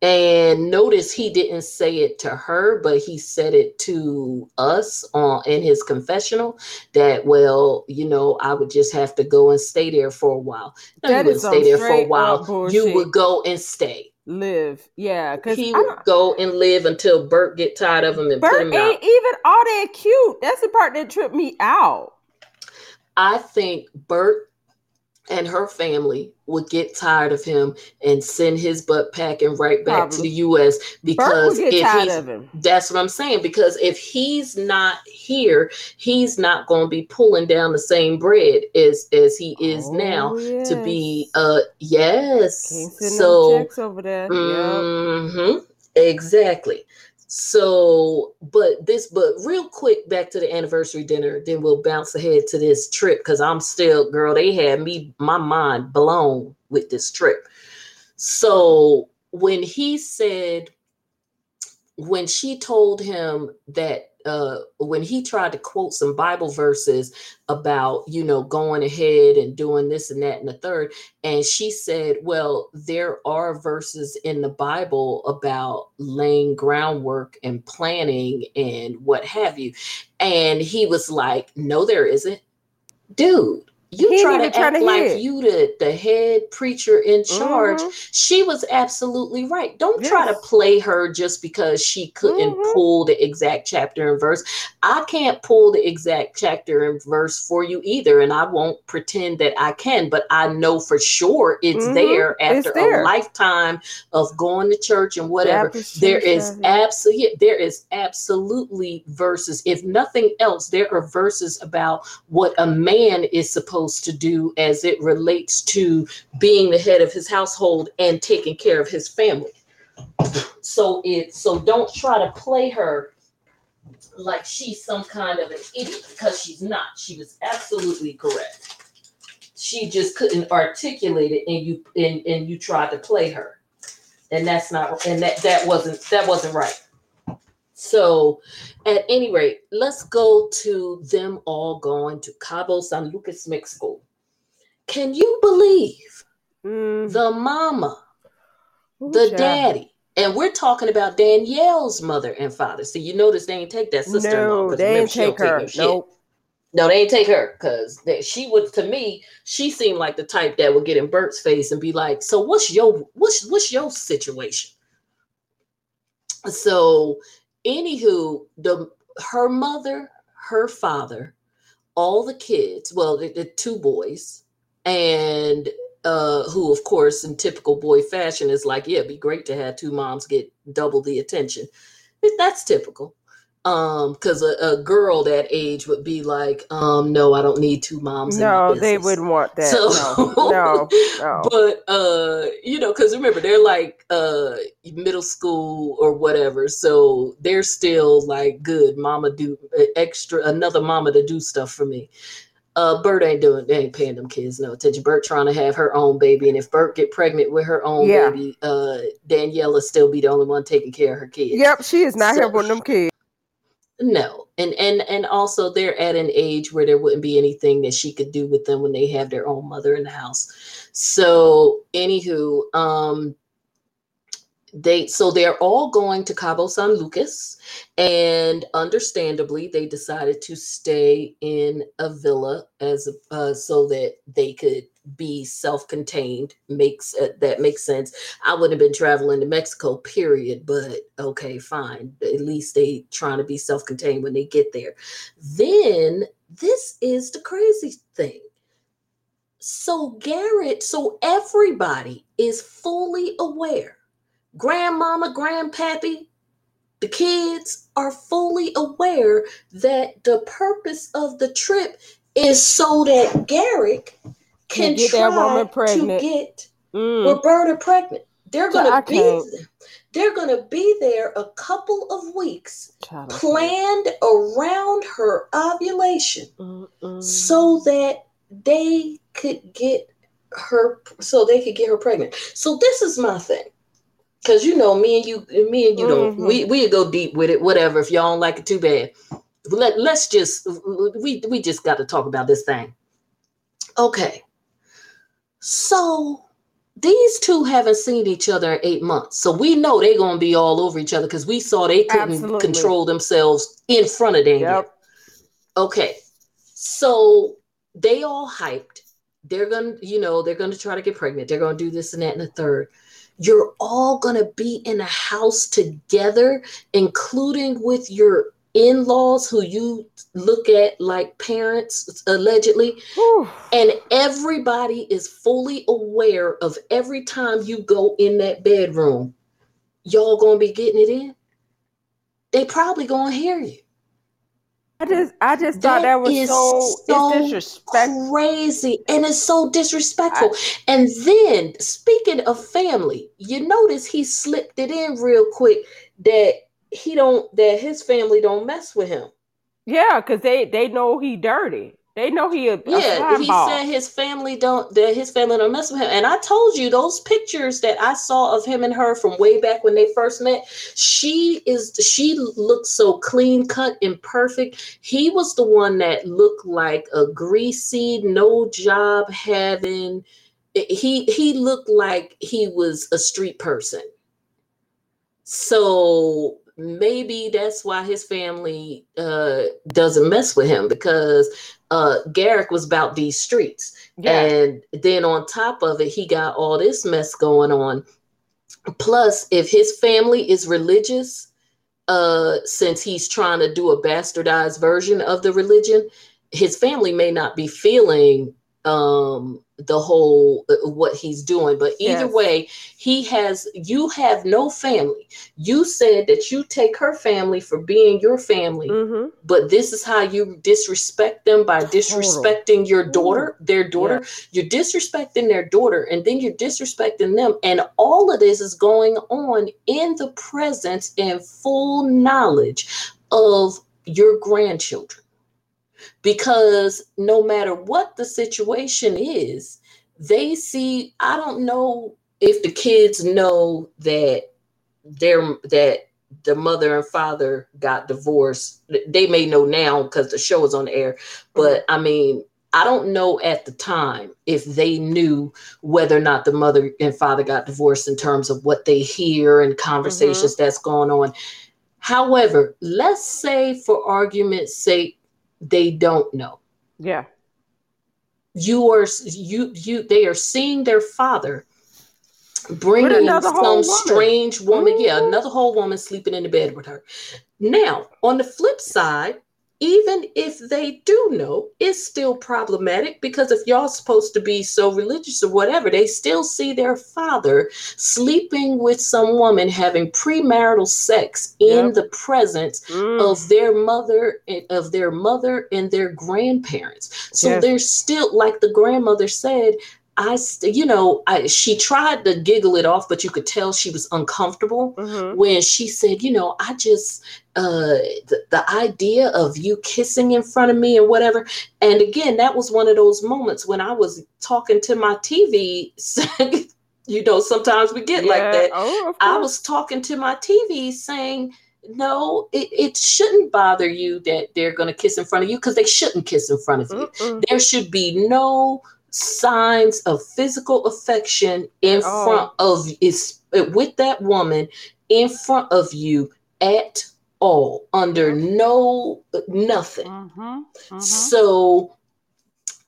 and notice he didn't say it to her but he said it to us on in his confessional that well you know i would just have to go and stay there for a while no, you wouldn't stay there for a while you would go and stay live. Yeah, because he would go and live until Bert get tired of him and Bert put him ain't out. even all that cute. That's the part that tripped me out. I think Bert and her family would get tired of him and send his butt packing right back Probably. to the U.S. because if he's, that's what I'm saying. Because if he's not here, he's not going to be pulling down the same bread as as he is oh, now yes. to be. Uh, yes. so over there. Mm-hmm, yep. Exactly. So, but this, but real quick, back to the anniversary dinner, then we'll bounce ahead to this trip because I'm still, girl, they had me, my mind blown with this trip. So, when he said, when she told him that uh, when he tried to quote some Bible verses about, you know, going ahead and doing this and that and the third, and she said, Well, there are verses in the Bible about laying groundwork and planning and what have you. And he was like, No, there isn't. Dude, you try to act to like hit. you the, the head preacher in charge. Mm-hmm. She was absolutely right. Don't yes. try to play her just because she couldn't mm-hmm. pull the exact chapter and verse. I can't pull the exact chapter and verse for you either, and I won't pretend that I can, but I know for sure it's mm-hmm. there after it's there. a lifetime of going to church and whatever. There is absolutely there is absolutely verses. If nothing else, there are verses about what a man is supposed supposed to do as it relates to being the head of his household and taking care of his family. So it so don't try to play her like she's some kind of an idiot because she's not. She was absolutely correct. She just couldn't articulate it and you and, and you tried to play her. And that's not and that that wasn't that wasn't right. So, at any rate, let's go to them all going to Cabo San Lucas, Mexico. Can you believe mm. the mama, Ooh, the child. daddy, and we're talking about Danielle's mother and father. So you notice they ain't take that sister. No, they ain't take her. Nope. No, they ain't take her because she would. To me, she seemed like the type that would get in Bert's face and be like, "So what's your what's what's your situation?" So, anywho, the her mother, her father, all the kids, well, the, the two boys, and uh, who, of course, in typical boy fashion, is like, yeah, it'd be great to have two moms get double the attention. That's typical um because a, a, girl that age would be like um no i don't need two moms no they wouldn't want that. So, no, no, no. but uh you know because remember they're like uh middle school or whatever so they're still like good mama do uh, extra another mama to do stuff for me. Uh, Bert ain't doing, they ain't paying them kids no attention. Bert trying to have her own baby, and if Bert get pregnant with her own yeah. baby, uh, Daniela still be the only one taking care of her kids. Yep, she is not so, with them kids no and and and also they're at an age where there wouldn't be anything that she could do with them when they have their own mother in the house. So anywho um they so they're all going to Cabo San Lucas, and understandably, they decided to stay in a villa as uh, so that they could be self-contained. Makes uh, that makes sense. I wouldn't have been traveling to Mexico, period. But okay, fine. At least they trying to be self-contained when they get there. Then this is the crazy thing. So Garrett, so everybody is fully aware grandmama, grandpappy, the kids are fully aware that the purpose of the trip is so that Garrick can get try that woman pregnant. to get mm. Roberta pregnant. They're gonna be there. they're gonna be there a couple of weeks Child planned around her ovulation Mm-mm. so that they could get her so they could get her pregnant. So this is my thing. Cause you know, me and you, me and you mm-hmm. don't. We we go deep with it. Whatever. If y'all don't like it, too bad. Let let's just we we just got to talk about this thing. Okay. So these two haven't seen each other in eight months. So we know they're gonna be all over each other because we saw they couldn't Absolutely. control themselves in front of Danielle. Yep. Okay. So they all hyped. They're gonna, you know, they're gonna try to get pregnant. They're gonna do this and that and the third you're all going to be in a house together, including with your in laws who you look at like parents, allegedly. Whew. And everybody is fully aware of every time you go in that bedroom, y'all going to be getting it in. They probably going to hear you. I just, I just thought that, that was so, so disrespectful. crazy, and it's so disrespectful. I, and then, speaking of family, you notice he slipped it in real quick that he don't, that his family don't mess with him. Yeah, because they they know he dirty. They know he a, yeah. he said his family don't that his family don't mess with him. And I told you those pictures that I saw of him and her from way back when they first met. She is she looked so clean cut and perfect. He was the one that looked like a greasy, no job having. He he looked like he was a street person. So maybe that's why his family uh, doesn't mess with him because uh, Garrick was about these streets. Yeah. And then on top of it, he got all this mess going on. Plus, if his family is religious, uh, since he's trying to do a bastardized version of the religion, his family may not be feeling um the whole uh, what he's doing. But either yes. way he has you have no family. You said that you take her family for being your family mm-hmm. but this is how you disrespect them by disrespecting your daughter their daughter. Yeah. you're disrespecting their daughter and then you're disrespecting them. And all of this is going on in the presence and full knowledge of your grandchildren because no matter what the situation is, they see, I don't know if the kids know that their that the mother and father got divorced. They may know now because the show is on the air, but I mean, I don't know at the time if they knew whether or not the mother and father got divorced in terms of what they hear and conversations mm-hmm. that's going on. However, let's say for argument's sake they don't know. Yeah. You are you you they are seeing their father bringing some strange woman, mm-hmm. yeah, another whole woman sleeping in the bed with her. Now, on the flip side, even if they do know, it's still problematic because if y'all supposed to be so religious or whatever, they still see their father sleeping with some woman having premarital sex in yep. the presence mm. of their mother and of their mother and their grandparents. So yes. they're still like the grandmother said, I, you know, I, she tried to giggle it off, but you could tell she was uncomfortable mm-hmm. when she said, you know, I just, uh, the, the idea of you kissing in front of me and whatever. And again, that was one of those moments when I was talking to my TV. you know, sometimes we get yeah. like that. Oh, I was talking to my TV saying, no, it, it shouldn't bother you that they're going to kiss in front of you because they shouldn't kiss in front of you. Mm-mm. There should be no signs of physical affection in oh. front of is with that woman in front of you at all under no nothing mm-hmm. Mm-hmm. so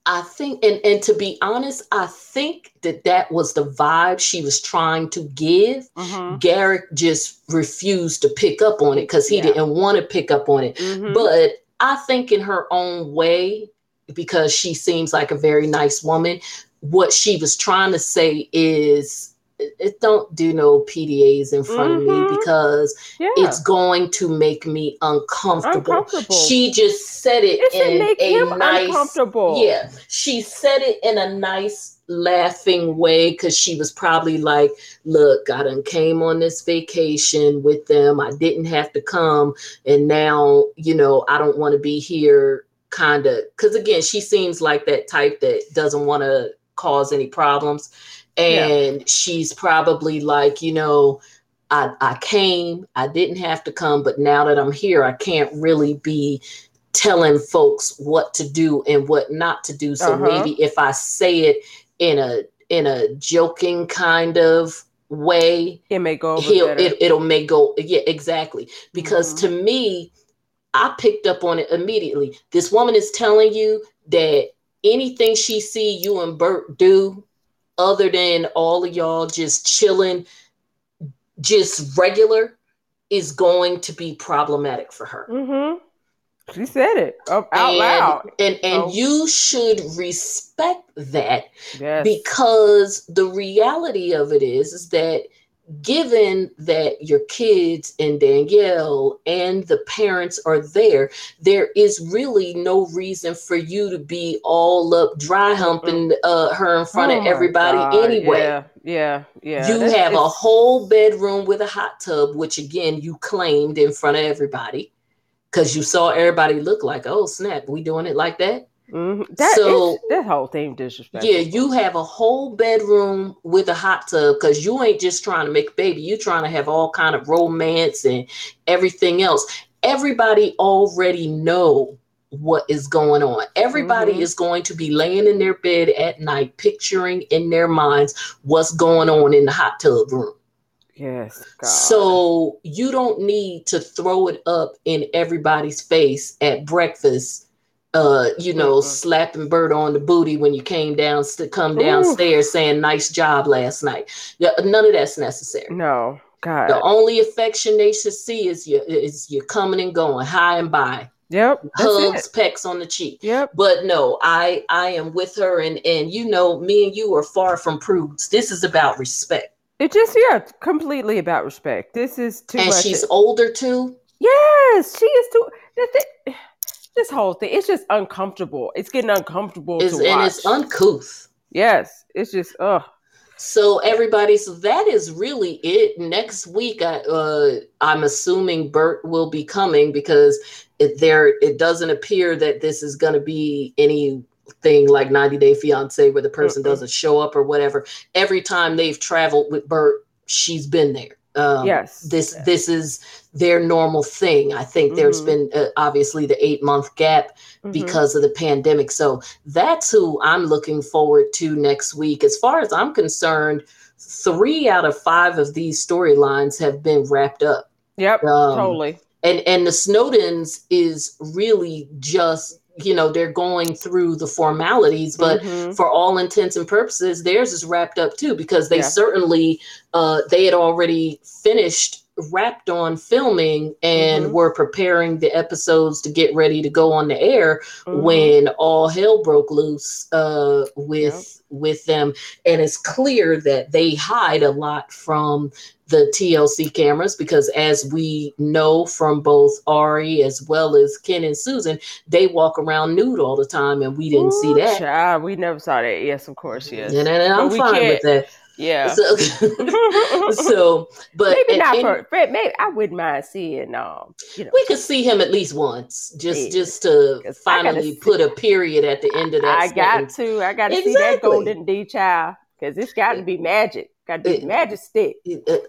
i think and and to be honest i think that that was the vibe she was trying to give mm-hmm. garrick just refused to pick up on it because he yeah. didn't want to pick up on it mm-hmm. but i think in her own way because she seems like a very nice woman. What she was trying to say is it don't do no PDAs in front mm-hmm. of me mm-hmm. because yeah. it's going to make me uncomfortable. uncomfortable. She just said it, it in a nice uncomfortable. Yeah. She said it in a nice laughing way because she was probably like, look, I done came on this vacation with them. I didn't have to come. And now, you know, I don't want to be here kind of because again she seems like that type that doesn't want to cause any problems and yeah. she's probably like you know I, I came i didn't have to come but now that i'm here i can't really be telling folks what to do and what not to do so uh-huh. maybe if i say it in a in a joking kind of way it may go he'll, it, it'll may go yeah exactly because mm-hmm. to me I picked up on it immediately. This woman is telling you that anything she see you and Bert do, other than all of y'all just chilling, just regular, is going to be problematic for her. Mm-hmm. She said it out and, loud, and and oh. you should respect that yes. because the reality of it is is that given that your kids and Danielle and the parents are there, there is really no reason for you to be all up dry humping uh, her in front oh of everybody God. anyway. Yeah, yeah, yeah. You That's, have a whole bedroom with a hot tub, which again you claimed in front of everybody because you saw everybody look like, oh snap, we doing it like that. Mm-hmm. That so is, that whole thing disrespectful. Yeah, you have a whole bedroom with a hot tub because you ain't just trying to make a baby. You're trying to have all kind of romance and everything else. Everybody already know what is going on. Everybody mm-hmm. is going to be laying in their bed at night, picturing in their minds what's going on in the hot tub room. Yes. God. So you don't need to throw it up in everybody's face at breakfast uh, you know, mm-hmm. slapping Bert on the booty when you came down to come downstairs Ooh. saying nice job last night. Yeah, none of that's necessary. No, God. The only affection they should see is you is you coming and going, high and by. Yep. Hugs, it. pecks on the cheek. Yep. But no, I I am with her and and you know, me and you are far from prudes. This is about respect. It just yeah, completely about respect. This is too and she's older too. Yes, she is too. This whole thing it's just uncomfortable. It's getting uncomfortable it's, and it's uncouth. Yes it's just ugh. So everybody so that is really it. Next week I, uh, i'm assuming bert will be coming because it, there it doesn't appear that this is going to be anything like 90 day fiance where the person mm-hmm. doesn't show up or whatever. Every time they've traveled with bert she's been there um, yes. This yes. this is their normal thing. I think mm-hmm. there's been uh, obviously the eight month gap mm-hmm. because of the pandemic. So that's who I'm looking forward to next week. As far as I'm concerned, three out of five of these storylines have been wrapped up. Yep, um, totally. And and the Snowdens is really just you know they're going through the formalities but mm-hmm. for all intents and purposes theirs is wrapped up too because they yeah. certainly uh, they had already finished wrapped on filming and mm-hmm. were preparing the episodes to get ready to go on the air mm-hmm. when all hell broke loose uh, with yep. with them and it's clear that they hide a lot from the TLC cameras because as we know from both Ari as well as Ken and Susan, they walk around nude all the time and we didn't Ooh, see that. Child, we never saw that. Yes, of course, yes. And, and, and I'm fine with that. Yeah. So, so but maybe not for Fred. Maybe I wouldn't mind seeing. Um, you know, we could see him at least once, just yeah. just to finally put a period at the end of that. I got to. I got to exactly. see that golden D child because it's got to be magic. Got to be magic stick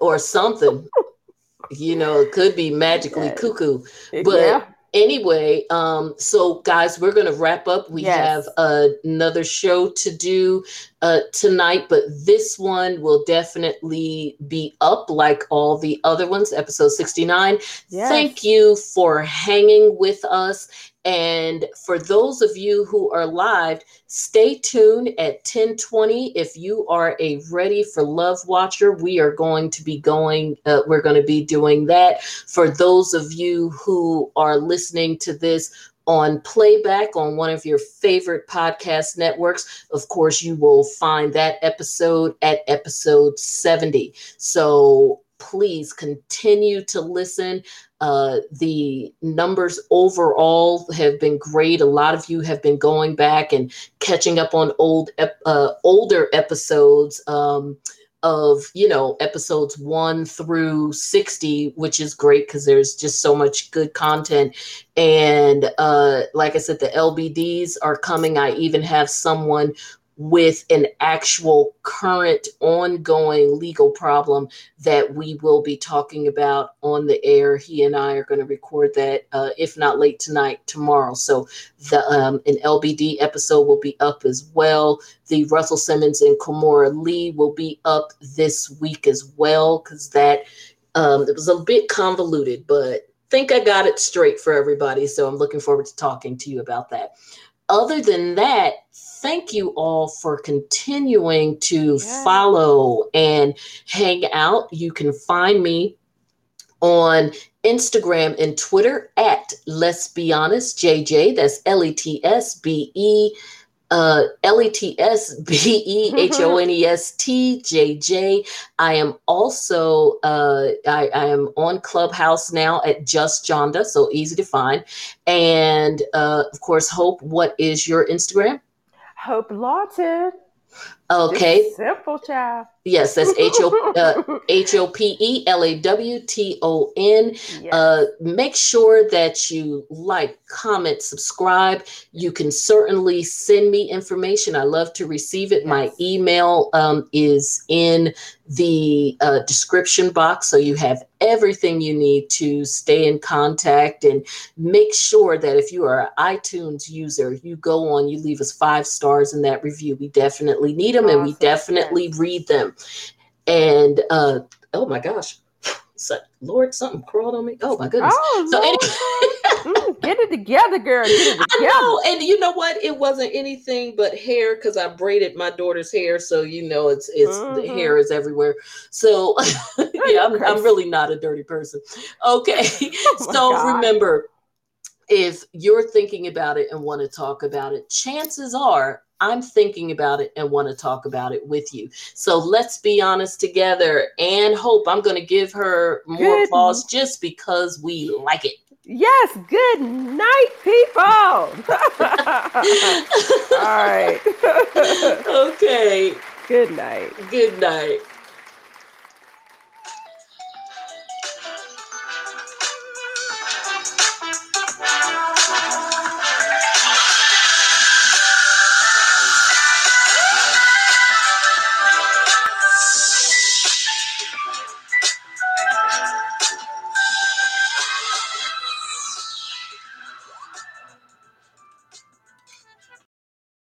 or something. you know, it could be magically cuckoo, but. Yeah anyway um so guys we're gonna wrap up we yes. have uh, another show to do uh tonight but this one will definitely be up like all the other ones episode 69 yes. thank you for hanging with us and for those of you who are live, stay tuned at 1020. If you are a ready for love watcher, we are going to be going, uh, we're going to be doing that. For those of you who are listening to this on playback on one of your favorite podcast networks, of course, you will find that episode at episode 70. So please continue to listen. Uh, the numbers overall have been great. A lot of you have been going back and catching up on old, uh, older episodes um, of you know episodes one through sixty, which is great because there's just so much good content. And uh, like I said, the LBDs are coming. I even have someone with an actual current ongoing legal problem that we will be talking about on the air. He and I are going to record that, uh, if not late tonight, tomorrow. So the um, an LBD episode will be up as well. The Russell Simmons and Kimora Lee will be up this week as well because that um, it was a bit convoluted, but think I got it straight for everybody. So I'm looking forward to talking to you about that. Other than that, thank you all for continuing to follow and hang out. You can find me on Instagram and Twitter at Let's Be Honest JJ. That's L E T S B E uh, L E T S B E H O N E S T J J. I am also uh, I, I, am on Clubhouse now at Just Jonda, so easy to find. And uh, of course, Hope, what is your Instagram? Hope Lawton. Okay. Just simple child. Yes, that's H O uh, H O P E L A W T O N. Uh, make sure that you like, comment, subscribe. You can certainly send me information. I love to receive it. Yes. My email um, is in the uh, description box, so you have everything you need to stay in contact and make sure that if you are an iTunes user, you go on, you leave us five stars in that review. We definitely need them awesome. and we definitely yes. read them. And uh, oh my gosh, so, Lord, something crawled on me. Oh my goodness. Oh, so anyway, mm, get it together, girl. It together. I know, and you know what? It wasn't anything but hair because I braided my daughter's hair, so you know it's it's mm-hmm. the hair is everywhere. So yeah, I'm, I'm, really not a dirty person. Okay, oh so God. remember, if you're thinking about it and want to talk about it, chances are I'm thinking about it and want to talk about it with you. So let's be honest together and hope I'm going to give her more good. applause just because we like it. Yes, good night, people. All right. okay. Good night. Good night.